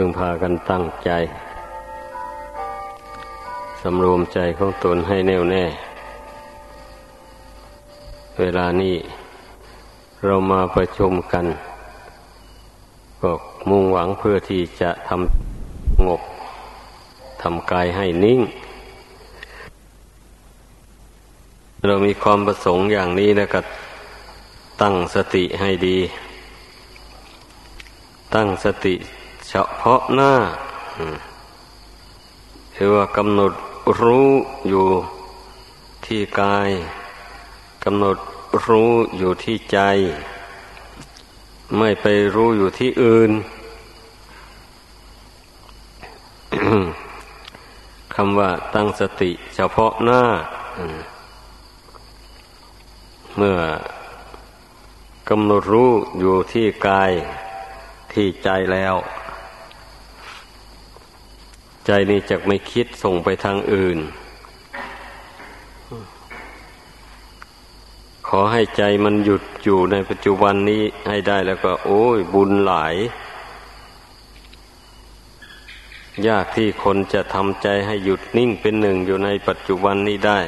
พึงพากันตั้งใจสำรวมใจของตนให้แน่วแน่ เวลานี้เรามาประชุมกัน ก็มุ่งหวังเพื่อที่จะทำงบทำกายให้นิ่ง เรามีความประสงค์อย่างนี้แล้วก็ตั้งสติให้ดี ตั้งสติ เฉพาะหน้าคือว่ากำหนดรู้อยู่ที่กายกำหนดรู้อยู่ที่ใจ ไม่ไปรู้อยู่ที่อื่นคำว่าตั้งสติเฉพาะหน้าเมื่อกำหนดรู้อยู่ที่กายที่ใจแล้ว ใจนี้จะไม่คิดส่งไปทางอื่น ขอให้ใจมันหยุดอยู่ในปัจจุบันนี้ให้ได้แล้วก็ โอ้ย บุญหลาย ยากที่คนจะทำใจให้หยุดนิ่งเป็นหนึ่งอยู่ในปัจจุบันนี้ได้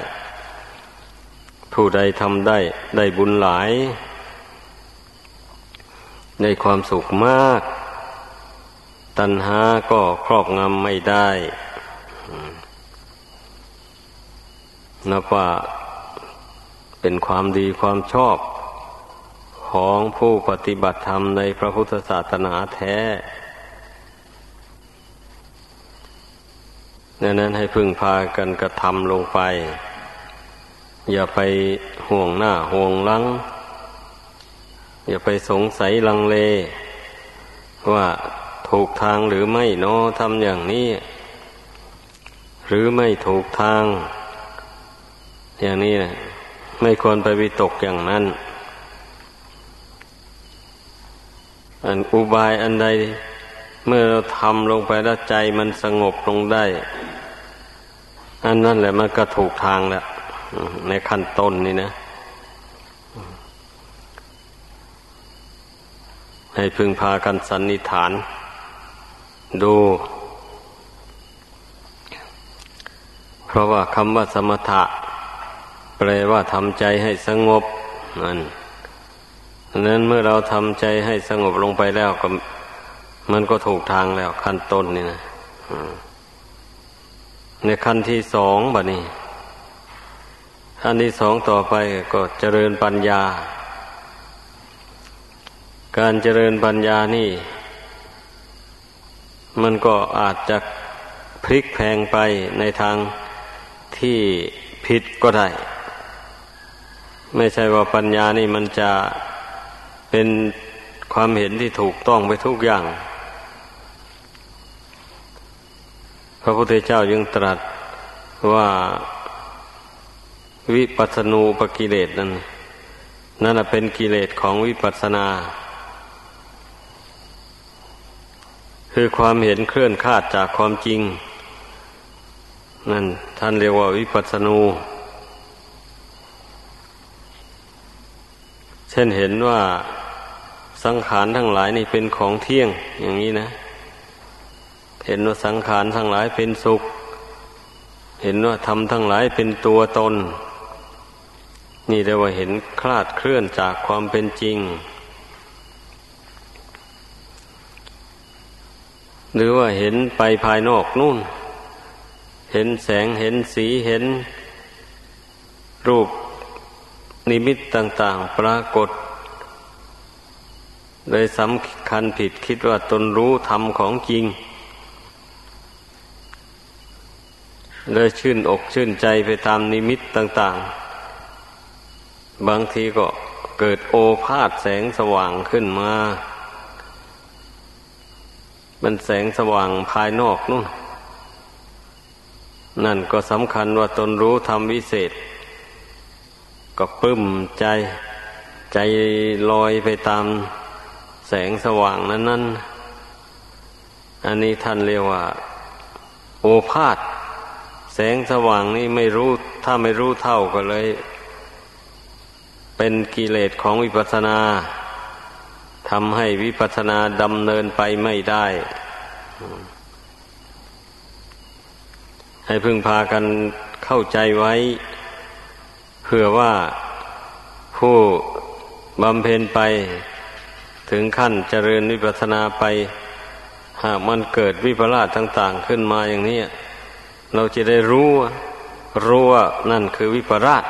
ผู้ใดทำได้ ได้บุญหลายในความสุขมาก ตัณหาก็ครอบงำไม่ได้นับว่าเป็นความดีความชอบของผู้ปฏิบัติธรรมในพระพุทธศาสนาแท้ดังนั้นให้พึ่งพากันกระทำลงไป อย่าไปห่วงหน้าห่วงหลัง อย่าไปสงสัยลังเล ว่า ถูกทางหรือไม่นอทำอย่างนี้ หรือไม่ถูกทาง อย่างนี้นะไม่ควรไปวิตกอย่างนั้น อันอุบายอันใด เมื่อเราทำลงไปแล้วใจมันสงบลงได้ อันนั้นแหละมันก็ถูกทางแล้วในขั้นต้นนี่นะให้พึงพากันสันนิฐาน ดู เพราะว่าคำว่าสมถะ แปลว่าทำใจให้สงบนั่นนั้นเมื่อเราทำใจให้สงบลงไปแล้วก็มันก็ถูกทางแล้วขั้นต้นนี่นะในขั้นที่สองบัดนี้ขั้นที่สองต่อไปก็เจริญปัญญา การเจริญปัญญานี่ มันก็อาจจะพลิกแพงไปในทางที่ผิดก็ได้ ไม่ใช่ว่าปัญญานี่มันจะเป็นความเห็นที่ถูกต้องไปทุกอย่าง พระพุทธเจ้ายังตรัสว่าวิปัสสนูปกิเลสนั้นนั่นเป็นกิเลสของวิปัสสนา คือความเห็นเคลื่อนคาดจากความจริง นั่นท่านเรียกว่าวิปัสสนูเช่นเห็นว่าสังขารทั้งหลายนี่เป็นของเที่ยง อย่างนี้นะ เห็นว่าสังขารทั้งหลายเป็นสุข เห็นว่าธรรมทั้งหลายเป็นตัวตน นี่เรียกว่าเห็นคลาดเคลื่อนจากความเป็นจริง หรือว่าเห็นไปภายนอกนู่น เห็นแสงเห็นสีเห็น รูปนิมิตต่าง ๆ ปรากฏเลยสำคัญผิดคิดว่าตนรู้ธรรมของจริง เลยชื่นอกชื่นใจไปตามนิมิตต่าง ๆ บางทีก็เกิดโอภาษแสงสว่างขึ้นมา มันแสงสว่างภายนอกนู่น นั่นก็สำคัญว่าตนรู้ทำวิเศษ ก็ปึ้มใจใจลอยไปตามแสงสว่างนั้นนั้นอันนี้ท่านเรียกว่า โอภาษแสงสว่างนี่ไม่รู้ ถ้าไม่รู้เท่าก็เลย เป็นกิเลสของวิปัสสนา ทำให้วิปัสสนาดำเนินไปไม่ได้ ให้พึงพากันเข้าใจไว้ เพื่อว่าผู้บำเพ็ญไปถึงขั้นเจริญวิปัสสนาไป หากมันเกิดวิปลาสต่าง ๆ ขึ้นมาอย่างนี้ เราจะได้รู้ รู้ว่านั่นคือวิปลาส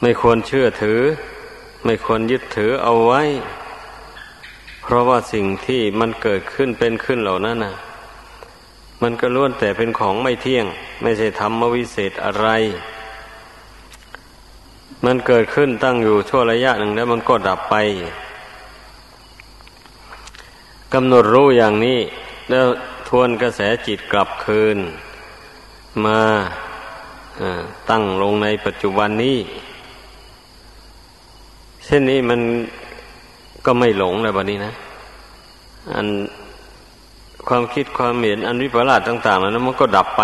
ไม่ควรเชื่อถือ ไม่ควรยึดถือเอาไว้ เพราะว่าสิ่งที่มันเกิดขึ้นเป็นขึ้นเหล่านั้นนะมันก็ล้วนแต่เป็นของไม่เที่ยง ไม่ใช่ธรรมวิเศษอะไร มันเกิดขึ้นตั้งอยู่ชั่วระยะหนึ่งแล้วมันก็ดับไปกำหนดรู้อย่างนี้ แล้วทวนกระแสจิตกลับคืน มาตั้งลงในปัจจุบันนี้ เช่นนี้มันก็ไม่หลงเลยบัดนี้นะ อันความคิดความเห็นอันวิปลาสต่างๆนั้นมันก็ดับไป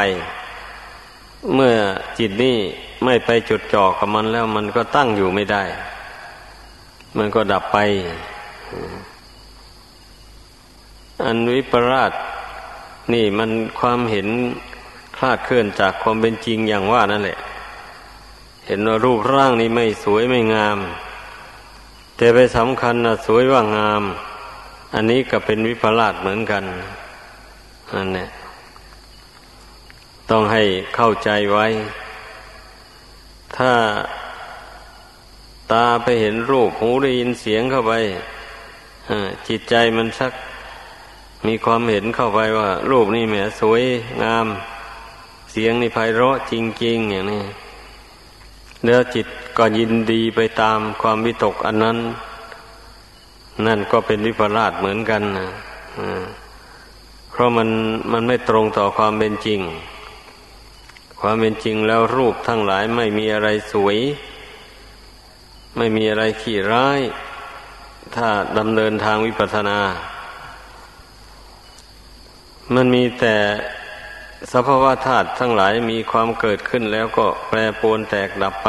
เมื่อจิตนี่ไม่ไปจุดจ่อกับมันแล้วมันก็ตั้งอยู่ไม่ได้ มันก็ดับไป อันวิปลาสนี่มันความเห็นคลาดเคลื่อนจากความเป็นจริงอย่างว่านั่นแหละ เห็นว่ารูปร่างนี้ไม่สวยไม่งาม แต่ไปสำคัญนะสวยว่างาม อันนี้ก็เป็นวิปลาสเหมือนกันนั่นแหละต้องให้เข้าใจไว้ ถ้าตาไปเห็นรูปหูได้ยินเสียงเข้าไปจิตใจมันชักมีความเห็นเข้าไปว่า รูปนี่แหมสวยงาม เสียงนี่ไพเราะจริง ๆ อย่างนี้แล้วจิต ก็ยินดีไปตามความวิตกอันนั้น นั่นก็เป็นวิปลาสเหมือนกันนะเพราะมันมันไม่ตรงต่อความเป็นจริง ความเป็นจริงแล้วรูปทั้งหลายไม่มีอะไรสวย ไม่มีอะไรขี้ร้าย ถ้าดำเนินทางวิปัสสนา มันมีแต่สภาวะธาตุทั้งหลายมีความเกิดขึ้นแล้วก็แปรปรวนแตกดับไป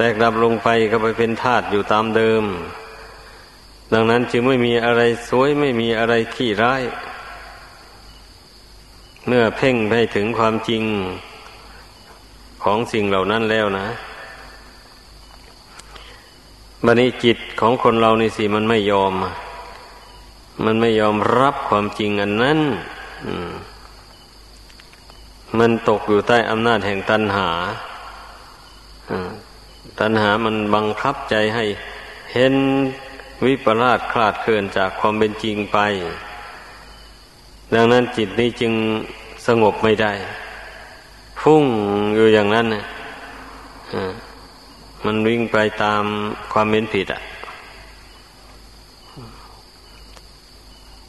แตกดับลงไปก็ไปเป็นธาตุอยู่ตามเดิม ดังนั้นจึงไม่มีอะไรสวยไม่มีอะไรขี้ร้าย เมื่อเพ่งไปถึงความจริงของสิ่งเหล่านั้นแล้วนะบันิจิตของคนเราในสิมันไม่ยอม มันไม่ยอมรับความจริงอันนั้นมันตกอยู่ใต้อำนาจแห่งตัณหา ตัณหามันบังคับใจให้เห็นวิปลาสคลาดเคลื่อนจากความเป็นจริงไป ดังนั้นจิตนี้จึงสงบไม่ได้ ฟุ้งอยู่อย่างนั้นนะมันวิ่งไปตามความเป็นผิดอะ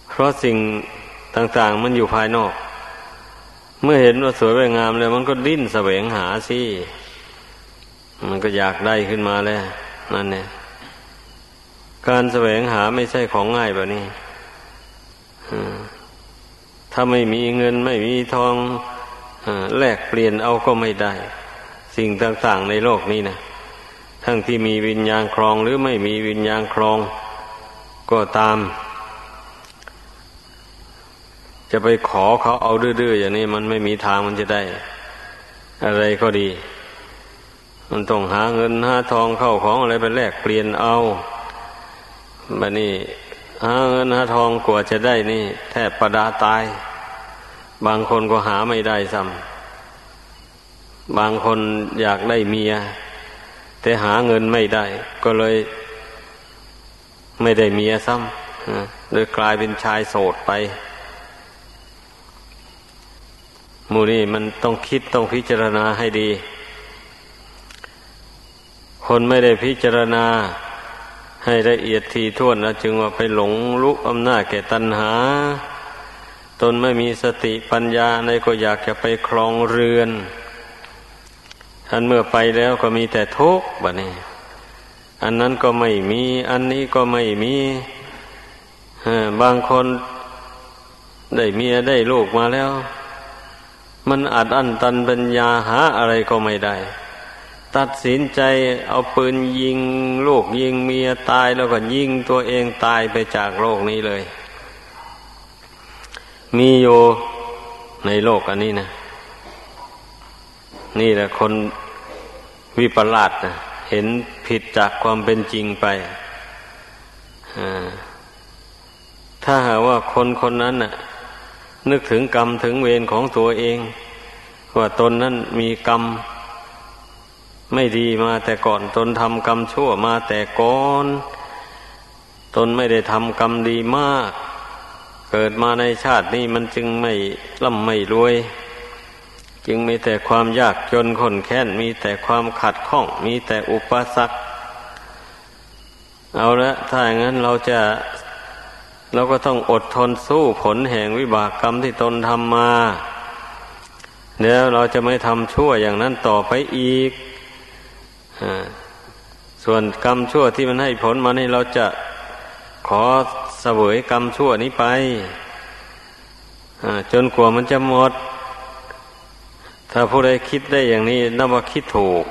เพราะสิ่งต่างๆมันอยู่ภายนอก เมื่อเห็นว่าสวยวงามแล้วมันก็ดิ้นแสวงหาสิ มันก็อยากได้ขึ้นมาแล้วนั่นเนี่ยการแสวงหาไม่ใช่ของง่ายแบบนี้ถ้าไม่มีเงินไม่มีทองแลกเปลี่ยนเอาก็ไม่ได้ สิ่งต่างๆในโลกนี้นะทั้งที่มีวิญญาณครองหรือไม่มีวิญญาณครอง ก็ตาม จะไปขอเขาเอาดื้อๆอย่างนี้มันไม่มีทางมันจะได้ อะไรก็ดี มันต้องหาเงินหาทองเข้าของอะไรไปแลกเปลี่ยนเอาบันนี้หาเงินหาทองกว่าจะได้นี่ แทบประดาตาย บางคนก็หาไม่ได้ซ้ำบางคนอยากได้เมีย แต่หาเงินไม่ได้ ก็เลย ไม่ได้เมียซ้ำเลยกลายเป็นชายโสดไปมูนี่มันต้องคิดต้องพิจารณาให้ดี คนไม่ได้พิจารณาให้ละเอียดทีท่วนนะจึงว่าไปหลงลุกอำนาจแก่ตัณหา ตนไม่มีสติปัญญาในก็อยากจะไปครองเรือนอันเมื่อไปแล้วก็มีแต่ทุกข์บะนี่อันนั้นก็ไม่มี อันนี้ก็ไม่มีบางคนได้เมียได้ลูกมาแล้ว มันอัดอั้นตันปัญญาหาอะไรก็ไม่ได้ ตัดสินใจเอาปืนยิงลูกยิงเมียตายแล้วก็ยิงตัวเองตายไปจากโลกนี้เลย มีอยู่ในโลกอันนี้นะ นี่แหละคนวิปลาสนะเห็นผิดจากความเป็นจริงไปถ้าหากว่าคนคนนั้นน่ะ นึกถึงกรรมถึงเวรของตัวเอง ว่าตนนั้นมีกรรม ไม่ดีมาแต่ก่อนตนทำกรรมชั่วมาแต่ก่อน ตนไม่ได้ทำกรรมดีมาก เกิดมาในชาตินี้มันจึงไม่ร่ำไม่รวย จึงมีแต่ความยากจนขนแค้นมีแต่ความขัดข้อง มีแต่อุปสรรคเอาละถ้าอย่างนั้นเราจะเราก็ต้องอดทนสู้ผลแห่งวิบากกรรมที่ตนทำมาเดี๋ยวเราจะไม่ทำชั่วอย่างนั้นต่อไปอีก ส่วนกรรมชั่วที่มันให้ผลมานี่เราจะขอเสวยกรรมชั่วนี้ไปจนกว่ามันจะหมด ถ้าผู้ใดคิดได้อย่างนี้นับว่าคิดถูก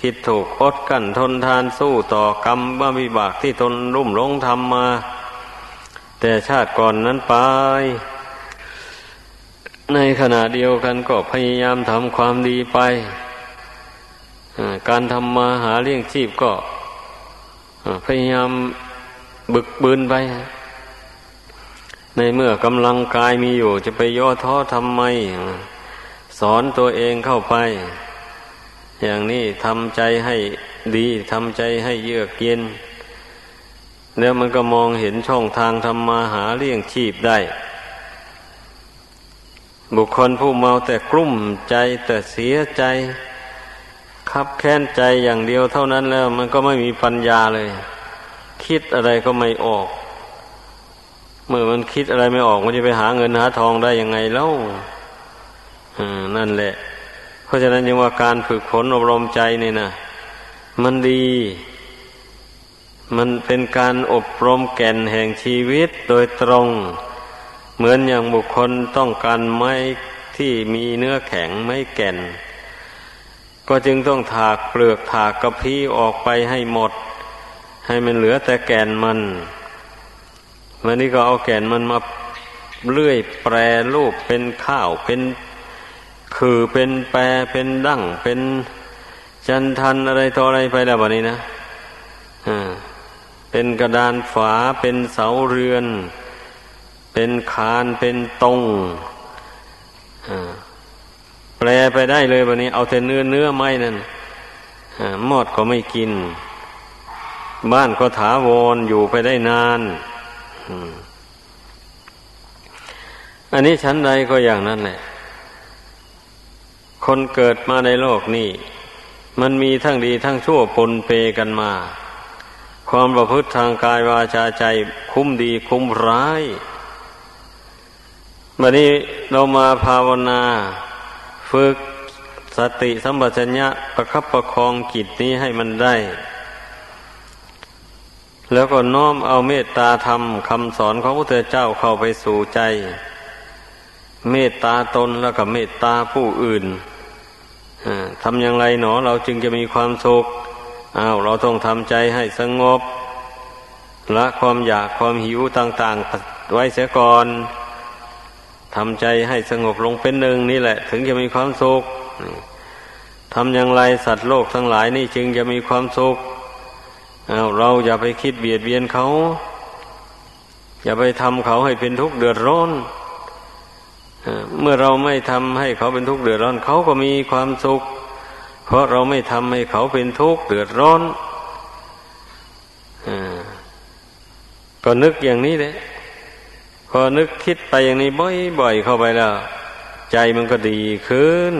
คิดถูกอดกั้นทนทานสู้ต่อกรรมบ้าวิบากที่ตนรุ่มหลงทำมา แต่ชาติก่อนนั้นไป ในขณะเดียวกันก็พยายามทำความดีไป การทำมาหาเลี้ยงชีพก็พยายามบึกบืนไป ในเมื่อกำลังกายมีอยู่ จะไปย่อท้อทำไม สอนตัวเองเข้าไป อย่างนี้ทำใจให้ดีทำใจให้เยือกเย็น แล้วมันก็มองเห็นช่องทางทำมาหาเลี้ยงชีพได้ บุคคลผู้เมาแต่กลุ้มใจแต่เสียใจ คับแค้นใจอย่างเดียวเท่านั้นแล้วมันก็ไม่มีปัญญาเลย คิดอะไรก็ไม่ออก เมื่อมันคิดอะไรไม่ออก มันจะไปหาเงินหาทองได้ยังไงแล้วนั่นแหละ เพราะฉะนั้นยังว่าการฝึกฝนอบรมใจนี่นะมันดี มันเป็นการอบรมแก่นแห่งชีวิตโดยตรง เหมือนอย่างบุคคลต้องการไม้ที่มีเนื้อแข็งไม้แก่น ก็จึงต้องถากเปลือกถากกระพี้ออกไปให้หมด ให้มันเหลือแต่แก่นมัน วันนี้ก็เอาแก่นมันมาเลื่อยแปรรูปเป็นข้าวเป็นคือเป็นแปรเป็นดั้งเป็นจันทันอะไรต่ออะไรไปแล้ววันนี้นะอ่าเป็นกระดานฝาเป็นเสาเรือน เป็นคานเป็นตรงอ่า แปลไปได้เลยวันนี้ เอาแต่เนื้อเนื้อไม้นั่นมอดก็ไม่กิน บ้านก็ถาวรอยู่ไปได้นานอันนี้ชั้นใดก็อย่างนั้นแหละ คนเกิดมาในโลกนี้ มันมีทั้งดีทั้งชั่วปนเปกันมา ความประพฤติทางกายวาจาใจคุ้มดีคุ้มร้ายวันนี้เรามาภาวนา ฝึกสติสัมปชัญญะประคับประคองจิตนี้ให้มันได้ แล้วก็น้อมเอาเมตตาธรรมคำสอนของพระพุทธเจ้าเข้าไปสู่ใจ เมตตาตนแล้วก็เมตตาผู้อื่นทำอย่างไรหนอเราจึงจะมีความสุขอ้าวเราต้องทำใจให้สงบละความอยากความหิวต่าง ๆ ไว้เสียก่อน ทำใจให้สงบลงเป็นหนึ่งนี่แหละ ถึงจะมีความสุขทำอย่างไรสัตว์โลกทั้งหลายนี่จึงจะมีความสุขเอาเราอย่าไปคิดเบียดเบียนเขา อย่าไปทำเขาให้เป็นทุกข์เดือดร้อนเมื่อเราไม่ทำให้เขาเป็นทุกข์เดือดร้อน เขาก็มีความสุข เพราะเราไม่ทำให้เขาเป็นทุกข์เดือดร้อนก็นึกอย่างนี้เลย พอนึกคิดไปอย่างนี้บ่อยๆเข้าไปแล้ว ใจมันก็ดีขึ้น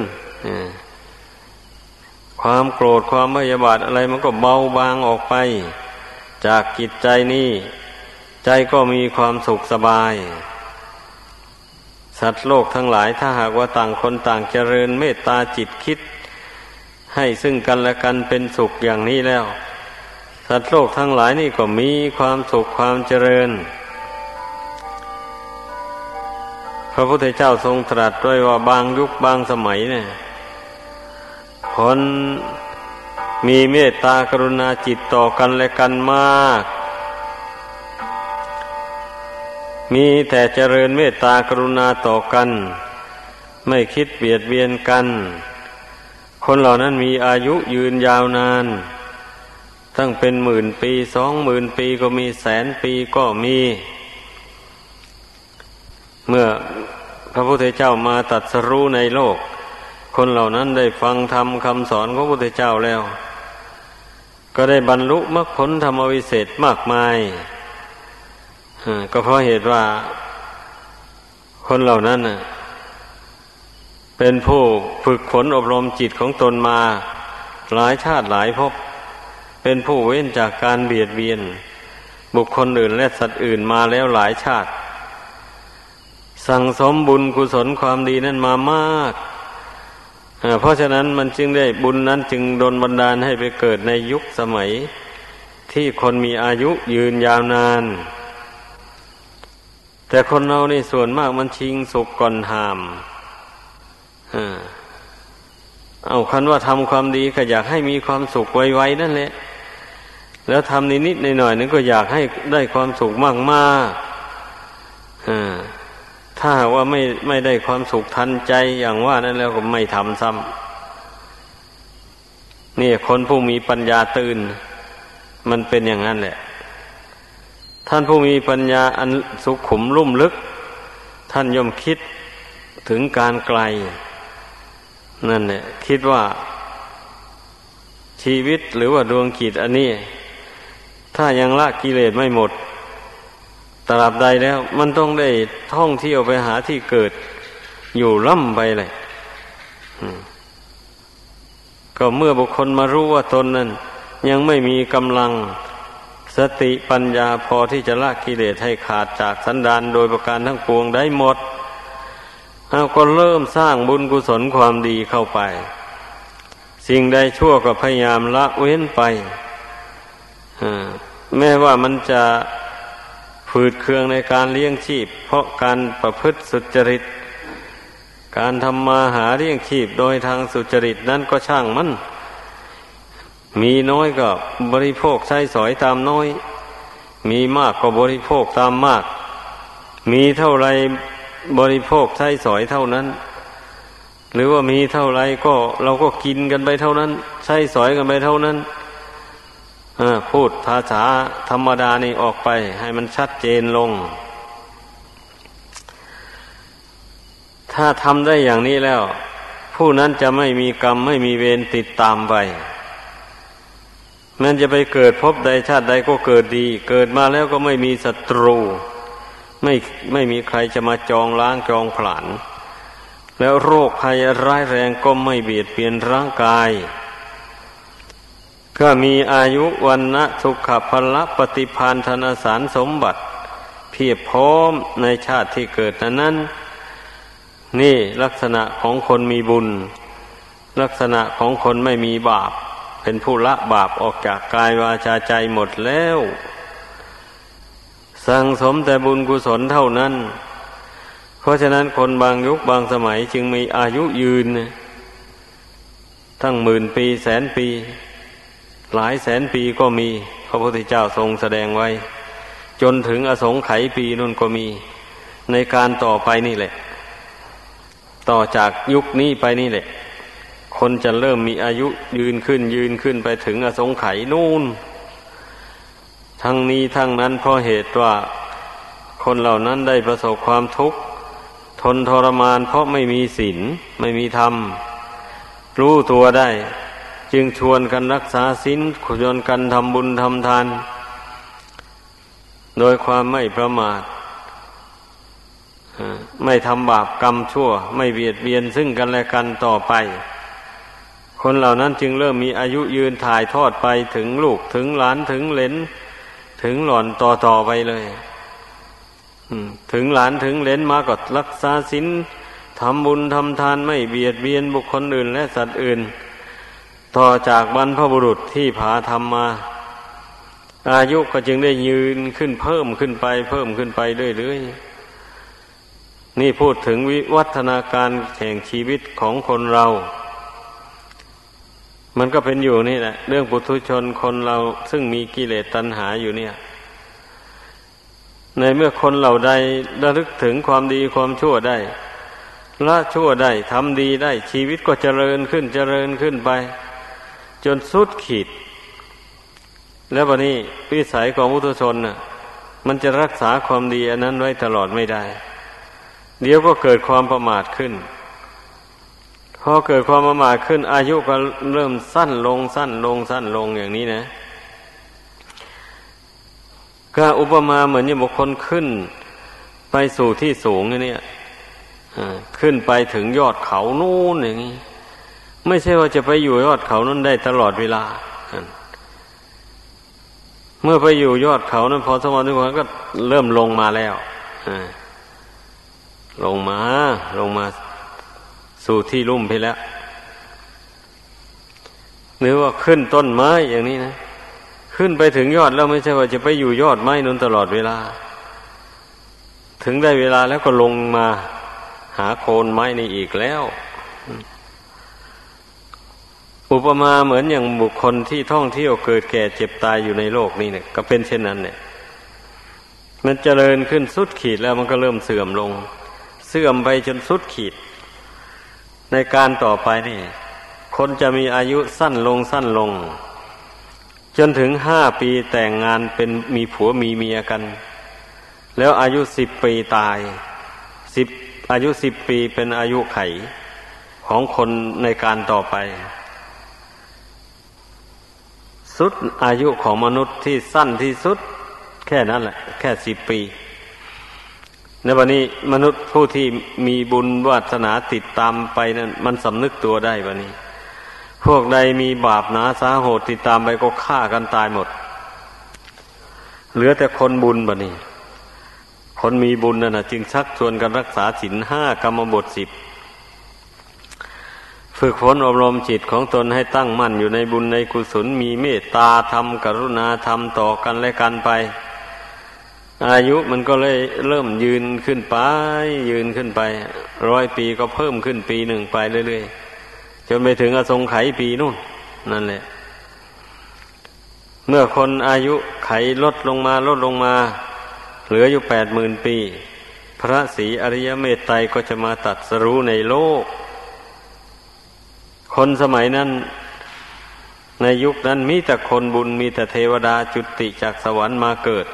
ความโกรธความไม่ยบาทอะไรมันก็เบาบางออกไป จากจิตใจนี้ ใจก็มีความสุขสบาย สัตว์โลกทั้งหลายถ้าหากว่าต่างคนต่างเจริญเมตตาจิตคิด ให้ซึ่งกันและกันเป็นสุขอย่างนี้แล้ว สัตว์โลกทั้งหลายนี่ก็มีความสุขความเจริญ พระพุทธเจ้าทรงตรัสด้วยว่าบางยุคบางสมัยเนี่ยคนมีเมตตากรุณาจิตต่อกันและกันมาก มีแต่เจริญเมตตากรุณาต่อกัน ไม่คิดเบียดเบียนกัน คนเหล่านั้นมีอายุยืนยาวนาน ตั้งเป็นหมื่นปีสองหมื่นปีก็มีแสนปีก็มี เมื่อพระพุทธเจ้ามาตัดสรู้ในโลก คนเหล่านั้นได้ฟังธรรมคำสอนของพระพุทธเจ้าแล้ว ก็ได้บรรลุมรรคผลธรรมวิเศษมากมายก็เพราะเหตุว่า คนเหล่านั้นเป็นผู้ฝึกฝนอบรมจิตของตนมา หลายชาติหลายภพเป็นผู้เว้นจากการเบียดเบียน บุคคลอื่นและสัตว์อื่นมาแล้วหลายชาติ สั่งสมบุญกุศลความดีนั้นมามากเพราะฉะนั้นมันจึงได้บุญนั้นจึงโดนบันดาลให้ไปเกิดในยุคสมัย ที่คนมีอายุยืนยาวนาน แต่คนเราในส่วนมากมันชิงสุกก่อนหามเอาคันว่าทำความดีก็อยากให้มีความสุขไวๆนั่นแหละ แล้วทำนิดๆหน่อยๆนึงก็อยากให้ได้ความสุขมากๆอ่า ถ้าว่าไม่ไม่ได้ความสุขทันใจอย่างว่านั้นแล้วก็ไม่ทำซ้ำนี่คนผู้มีปัญญาตื่น มันเป็นอย่างนั้นแหละ ท่านผู้มีปัญญาอันสุขุมลุ่มลึก ท่านย่อมคิดถึงการไกล นั่นเนี่ยคิดว่าชีวิตหรือว่าดวงขีดอันนี้ ถ้ายังละกิเลสไม่หมด ตราบใดแล้ว มันต้องได้ท่องเที่ยวไปหาที่เกิดอยู่ล่ำไปเลยก็เมื่อบุคคลมารู้ว่าตนนั้น ยังไม่มีกำลังสติปัญญาพอที่จะละกิเลสให้ขาดจากสันดานโดยประการทั้งปวงได้หมดเราก็เริ่มสร้างบุญกุศลความดีเข้าไป สิ่งใดชั่วก็พยายามละเว้นไปแม้ว่ามันจะ ฝืดเคืองในการเลี้ยงชีพ เพราะการประพฤติสุจริต การทำมาหาเลี้ยงชีพโดยทางสุจริตนั้นก็ช่างมัน มีน้อยก็บริโภคใช้สอยตามน้อย มีมากก็บริโภคตามมาก มีเท่าไรบริโภคใช้สอยเท่านั้น หรือว่ามีเท่าไรก็เราก็กินกันไปเท่านั้น ใช้สอยกันไปเท่านั้น พูดภาษาธรรมดานี่ออกไป ให้มันชัดเจนลง ถ้าทำได้อย่างนี้แล้ว ผู้นั้นจะไม่มีกรรมไม่มีเวรติดตามไปมันจะไปเกิดพบใดชาติใดก็เกิดดี เกิดมาแล้วก็ไม่มีศัตรู ไม่ไม่มีใครจะมาจองล้างจองผลาญแล้วโรคภัยร้ายแรงก็ไม่เบียดเบียนร่างกาย ก็มีอายุวันนะสุขภละปฏิพานธนสารสมบัติ เพียบพร้อมในชาติที่เกิดนั้นนี่ลักษณะของคนมีบุญ ลักษณะของคนไม่มีบาป เป็นผู้ละบาปออกจากกายวาจาใจหมดแล้ว สั่งสมแต่บุญกุศลเท่านั้น เพราะฉะนั้นคนบางยุคบางสมัยจึงมีอายุยืน ทั้งหมื่นปีแสนปี หลายแสนปีก็มีพระพุทธเจ้าทรงแสดงไว้ จนถึงอสงไขยปีนั่นก็มี ในการต่อไปนี่แหละ ต่อจากยุคนี้ไปนี่แหละ คนจะเริ่มมีอายุยืนขึ้นยืนขึ้นไปถึงอสงไขยนู่น ทั้งนี้ทั้งนั้นเพราะเหตุว่าคนเหล่านั้นได้ประสบความทุกข์ทนทรมานเพราะไม่มีศีลไม่มีธรรม รู้ตัวได้ จึงชวนกันรักษาศีลชวนกันทำบุญทำทาน โดยความไม่ประมาทไม่ทำบาปกรรมชั่ว ไม่เบียดเบียนซึ่งกันและกันต่อไป คนเหล่านั้นจึงเริ่มมีอายุยืนถ่ายทอดไปถึงลูกถึงหลานถึงเหลนถึงหล่อนต่อต่อไปเลยถึงหลานถึงเลนมาก็รักษาศีลทำบุญทำทานไม่เบียดเบียนบุคคลอื่นและสัตว์อื่น ต่อจากบรรพบุรุษที่ผาทำมา อายุก็จึงได้ยืนขึ้นเพิ่มขึ้นไป เพิ่มขึ้นไปเรื่อยๆนี่พูดถึงวิวัฒนาการแห่งชีวิตของคนเรา มันก็เป็นอยู่นี่แหละ เรื่องปุถุชนคนเราซึ่งมีกิเลสตัณหาอยู่เนี่ย ในเมื่อคนเหล่าใดระลึกถึงความดีความชั่วได้ละชั่วได้ทำดีได้ชีวิตก็เจริญขึ้นเจริญขึ้นไป จนสุดขีด แล้ววันนี้วิสัยของพุทุชนน่ะ มันจะรักษาความดีอันนั้นไว้ตลอดไม่ได้ เดี๋ยวก็เกิดความประมาทขึ้น พอเกิดความประมาทขึ้น อายุก็เริ่มสั้นลงสั้นลงสั้นลงอย่างนี้นะก็อุปมาเหมือนอย่างบุคคลขึ้น ไปสู่ที่สูงเนี่ยขึ้นไปถึงยอดเขานู่นอย่างนี้ ไม่ใช่ว่าจะไปอยู่ยอดเขานั้นได้ตลอดเวลา เมื่อไปอยู่ยอดเขานั้นพอสมองทุกคนก็เริ่มลงมาแล้วลงมาลงมาสู่ที่ลุ่มไปแล้วหรือว่าขึ้นต้นไม้อย่างนี้นะขึ้นไปถึงยอดแล้วไม่ใช่ว่าจะไปอยู่ยอดไม้นั้นตลอดเวลา ถึงได้เวลาแล้วก็ลงมาหาโคนไม้นี่อีกแล้ว อุปมาเหมือนอย่างบุคคลที่ท่องเที่ยวเกิดแก่เจ็บตายอยู่ในโลกนี้เนี่ย ก็เป็นเช่นนั้นเนี่ย มันเจริญขึ้นสุดขีดแล้วมันก็เริ่มเสื่อมลง เสื่อมไปจนสุดขีด ในการต่อไปนี่ คนจะมีอายุสั้นลงสั้นลง จนถึงห้าปีแต่งงานเป็นมีผัวมีเมียกัน แล้วอายุสิบปีตายสิบอายุสิบปีเป็นอายุไขของคนในการต่อไป สุดอายุของมนุษย์ที่สั้นที่สุด แค่นั้นแหละ แค่สิบปี ในวันนี้มนุษย์ผู้ที่มีบุญวาสนาติดตามไปนั้นมันสำนึกตัวได้วันนี้ พวกใดมีบาปหนาสาโหดติดตามไปก็ฆ่ากันตายหมด เหลือแต่คนบุญบันี้ คนมีบุญนั่นนะจึงชักชวนกันรักษาศีลห้ากรรมบทสิบ ฝึกฝนอบรมจิตของตนให้ตั้งมั่นอยู่ในบุญในกุศลมีเมตตาธรรมกรุณาธรรมต่อกันและกันไป อายุมันก็เลยเริ่มยืนขึ้นไป ยืนขึ้นไป ร้อยปีก็เพิ่มขึ้นปีหนึ่งไปเรื่อยๆจนไปถึงอสงไขยปีนู่น นั่นแหละ เมื่อคนอายุไขลดลงมาลดลงมา เหลืออยู่แปดหมื่นปี พระศรีอริยเมตไตรก็จะมาตัดสรู้ในโลก คนสมัยนั้น ในยุคนั้นมีแต่คนบุญมีแต่เทวดาจุติจากสวรรค์มาเกิด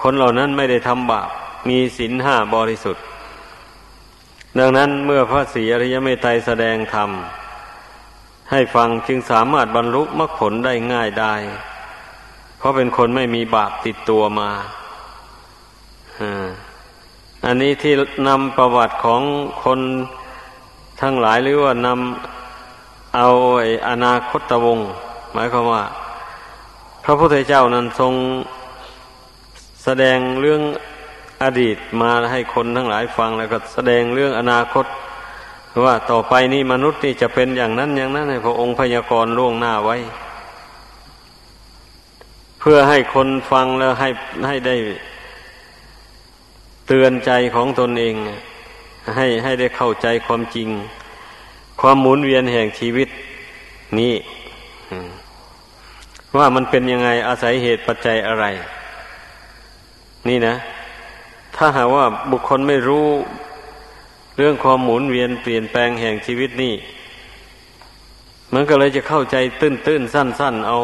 คนเหล่านั้นไม่ได้ทำบาปมีศีลห้าบริสุทธิ์ ดังนั้นเมื่อพระศรีอริยเมตไตรแสดงธรรม ให้ฟังจึงสามารถบรรลุมรรคผลได้ง่ายได้ เพราะเป็นคนไม่มีบาปติดตัวมาอันนี้ที่นำประวัติของคน ทั้งหลายหรือว่านำเอาไอ้อนาคตวงหมายความว่า พระพุทธเจ้านั้นทรงแสดงเรื่องอดีตมาให้คนทั้งหลายฟังแล้วก็แสดงเรื่องอนาคตว่าต่อไปนี้มนุษย์นี่จะเป็นอย่างนั้นอย่างนั้นให้พระองค์พยากรณ์ล่วงหน้าไว้ เพื่อให้คนฟังแล้วให้ให้ได้เตือนใจของตนเอง ให้ให้ได้เข้าใจความจริง ความหมุนเวียนแห่งชีวิตนี้ว่ามันเป็นยังไงอาศัยเหตุปัจจัยอะไร นี่นะ ถ้าหากว่าบุคคลไม่รู้เรื่องความหมุนเวียนเปลี่ยนแปลงแห่งชีวิตนี่มันก็เลยจะเข้าใจตื้นตื้นสั้นสั้นเอา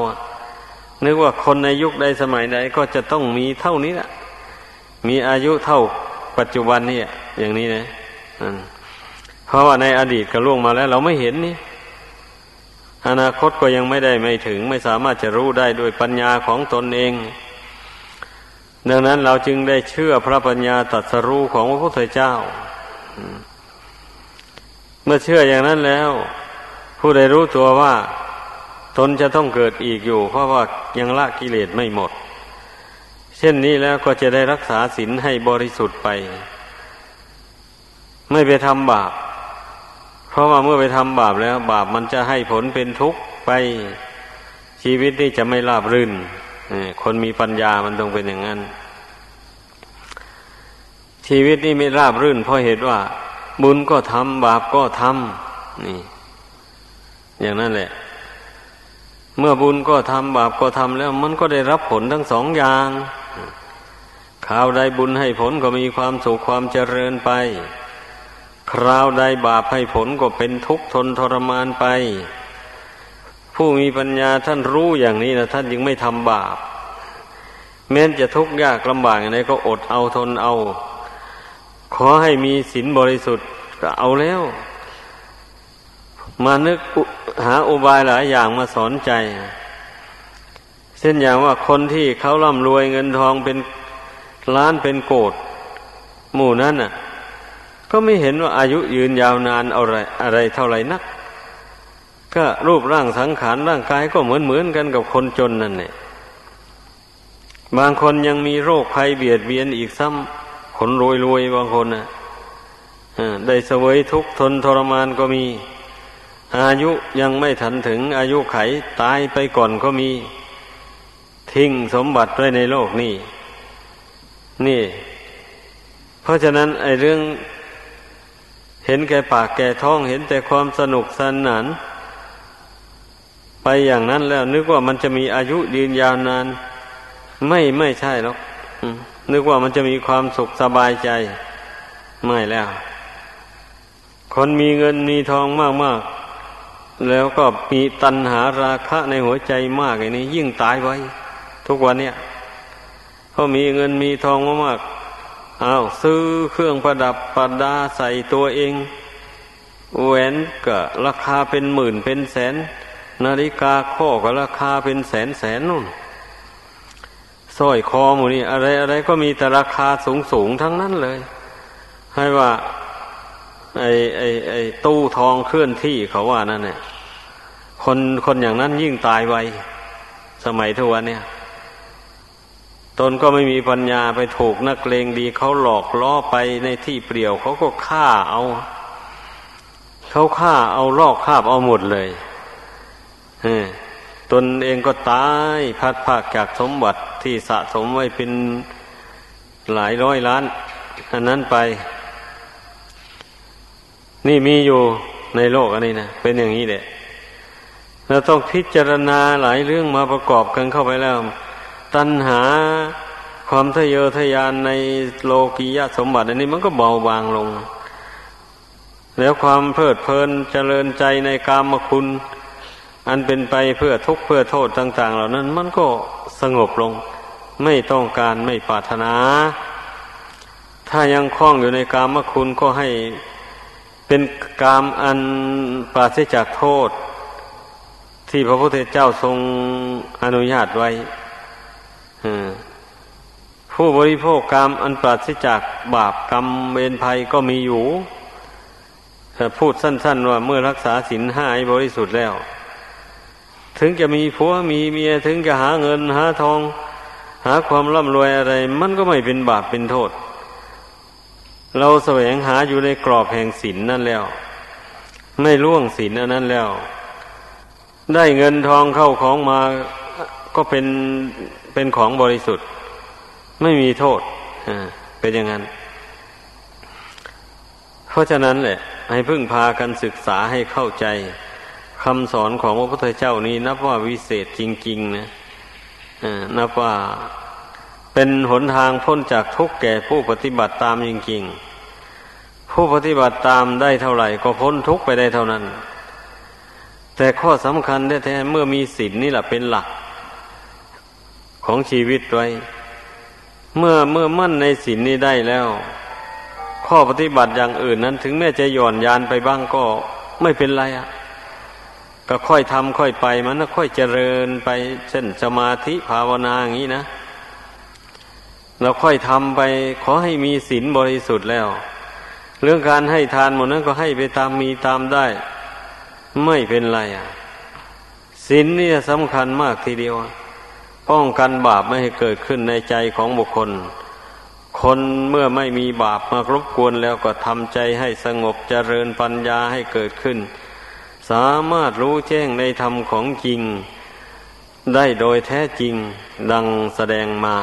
นึกว่าคนในยุคใดสมัยใดก็จะต้องมีเท่านี้ละมีอายุเท่าปัจจุบันนี่อย่างนี้นะ เพราะว่าในอดีตก็ล่วงมาแล้ว เราไม่เห็นนี่ อนาคตก็ยังไม่ได้ไม่ถึง ไม่สามารถจะรู้ได้ด้วยปัญญาของตนเอง ดังนั้นเราจึงได้เชื่อพระปัญญาตรัสรู้ของพระพุทธเจ้า เมื่อเชื่ออย่างนั้นแล้ว ผู้ใดรู้ตัวว่าตนจะต้องเกิดอีกอยู่ เพราะว่ายังละกิเลสไม่หมด เช่นนี้แล้วก็จะได้รักษาศีลให้บริสุทธิ์ไป ไม่ไปทำบาป เพราะว่าเมื่อไปทำบาปแล้ว บาปมันจะให้ผลเป็นทุกข์ไปชีวิตนี้จะไม่ราบรื่นคนมีปัญญามันต้องเป็นอย่างนั้น ชีวิตนี้ไม่ราบรื่น เพราะเหตุว่า บุญก็ทำบาปก็ทำนี่ อย่างนั้นแหละ เมื่อบุญก็ทำบาปก็ทำแล้ว มันก็ได้รับผลทั้งสองอย่างข่าวใดบุญให้ผลก็มีความสุขความเจริญไป คราวใดบาปให้ผลก็เป็นทุกข์ทนทรมานไป ผู้มีปัญญาท่านรู้อย่างนี้นะท่านยังไม่ทำบาป แม้นจะทุกข์ยากลำบากอย่างไรก็อดเอาทนเอา ขอให้มีศีลบริสุทธิ์ก็เอาแล้ว มานึกหาอุบายหลายอย่างมาสอนใจเช่นอย่างว่าคนที่เขาร่ำรวยเงินทองเป็นล้านเป็นโกดหมู่นั้นน่ะ ก็ไม่เห็นว่าอายุยืนยาวนานอะไรอะไรเท่าไหร่นัก ก็รูปร่างสังขารร่างกายก็เหมือนเหมือนกันกับคนจนนั่นแหละบางคนยังมีโรคภัยเบียดเบียนอีกซ้ำคนรวยรวยบางคนน่ะได้เสวยทุกข์ทนทรมานก็มี อายุยังไม่ทันถึงอายุไขตายไปก่อนก็มี ทิ้งสมบัติไว้ในโลกนี้นี่ เพราะฉะนั้นไอ้เรื่อง ห็นแก่ปากแก่ท้องเห็นแต่ความสนุกสนาน ไปอย่างนั้นแล้ว นึกว่ามันจะมีอายุยืนยาวนาน ไม่ไม่ใช่หรอกนึกว่ามันจะมีความสุขสบายใจ ไม่แล้ว คนมีเงินมีทองมากมากแล้วก็มีตัณหาราคะในหัวใจมากอย่างนี้ ยิ่งตายไว้ ทุกวันเนี่ยเขามีเงินมีทองมากๆ อาซื้อเครื่องประดับประดาใส่ตัวเองแหวนก็ราคาเป็นหมื่นเป็นแสน นาฬิกาข้อก็ราคาเป็นแสนแสนนู่นสร้อยคอหมูนี่อะไรอะไรก็มีแต่ราคาสูงสูงทั้งนั้นเลย ให้ว่าไอ้ไอ้ไอ้ตู้ทองเคลื่อนที่เขาว่านั่นเนี่ยคนคนอย่างนั้นยิ่งตายไวสมัยทุกวันเนี่ย ตนก็ไม่มีปัญญาไปถูกนักเลงดีเขาหลอกล่อไปในที่เปลี่ยวเขาก็ฆ่าเอา เขาฆ่าเอาลอกคาบเอาหมดเลยตนเองก็ตายพัดภาคจากสมบัติที่สะสมไว้เป็นหลายร้อยล้านอันนั้นไป นี่มีอยู่ในโลกอันนี้นะเป็นอย่างนี้แหละเราต้องพิจารณาหลายเรื่องมาประกอบกันเข้าไปแล้ว ตัณหาความทะเยอทะยานในโลกียสมบัติ อันนี้มันก็เบาบางลง แล้วความเพลิดเพลินเจริญใจในกามคุณ อันเป็นไปเพื่อทุกข์เพื่อโทษต่าง ๆ เหล่านั้น มันก็สงบลง ไม่ต้องการไม่ปรารถนา ถ้ายังคล้องอยู่ในกามคุณก็ให้เป็นกามอันปราศจากโทษ ที่พระพุทธเจ้าทรงอนุญาตไว้ ผู้บริโภคกรรมอันปราศจากบาปกรรมเวรภัยก็มีอยู่แต่พูดสั้น ๆ ว่าเมื่อรักษาศีลห้าบริสุทธิ์แล้ว ถึงจะมีผัวมีเมียถึงจะหาเงินหาทอง หาความร่ำรวยอะไร มันก็ไม่เป็นบาปเป็นโทษ เราแสวงหาอยู่ในกรอบแห่งศีลนั่นแล้ว ไม่ล่วงศีลอันนั้นแล้ว ได้เงินทองเข้าของมาก็เป็น เป็นของบริสุทธิ์ ไม่มีโทษเป็นอย่างนั้น เพราะฉะนั้นแหละ ให้พึ่งพากันศึกษาให้เข้าใจคำสอนของพระพุทธเจ้านี้ นับว่าวิเศษจริง ๆ นะนับว่าเป็นหนทางพ้นจากทุกข์แก่ผู้ปฏิบัติตามจริงๆ ผู้ปฏิบัติตามได้เท่าไหร่ ก็พ้นทุกข์ไปได้เท่านั้น แต่ข้อสำคัญแท้ๆเมื่อมีศีลนี่แหละเป็นหลัก ของชีวิตไว้ เมื่อเมื่อมั่นในศีลนี้ได้แล้ว ข้อปฏิบัติอย่างอื่นนั้น ถึงแม้จะหย่อนยานไปบ้างก็ไม่เป็นไรอะก็ค่อยทำค่อยไปมันก็ค่อยเจริญไปเช่นสมาธิภาวนาอย่างนี้นะเราค่อยทำไปขอให้มีศีลบริสุทธิ์แล้ว เรื่องการให้ทานหมดนั้นก็ให้ไปตามมีตามได้ ไม่เป็นไรอะศีลนี่สำคัญมากทีเดียว ป้องกันบาปไม่ให้เกิดขึ้นในใจของบุคคล คนเมื่อไม่มีบาปมารบกวนแล้วก็ทำใจให้สงบเจริญปัญญาให้เกิดขึ้น สามารถรู้แจ้งในธรรมของจริง ได้โดยแท้จริงดังแสดงมา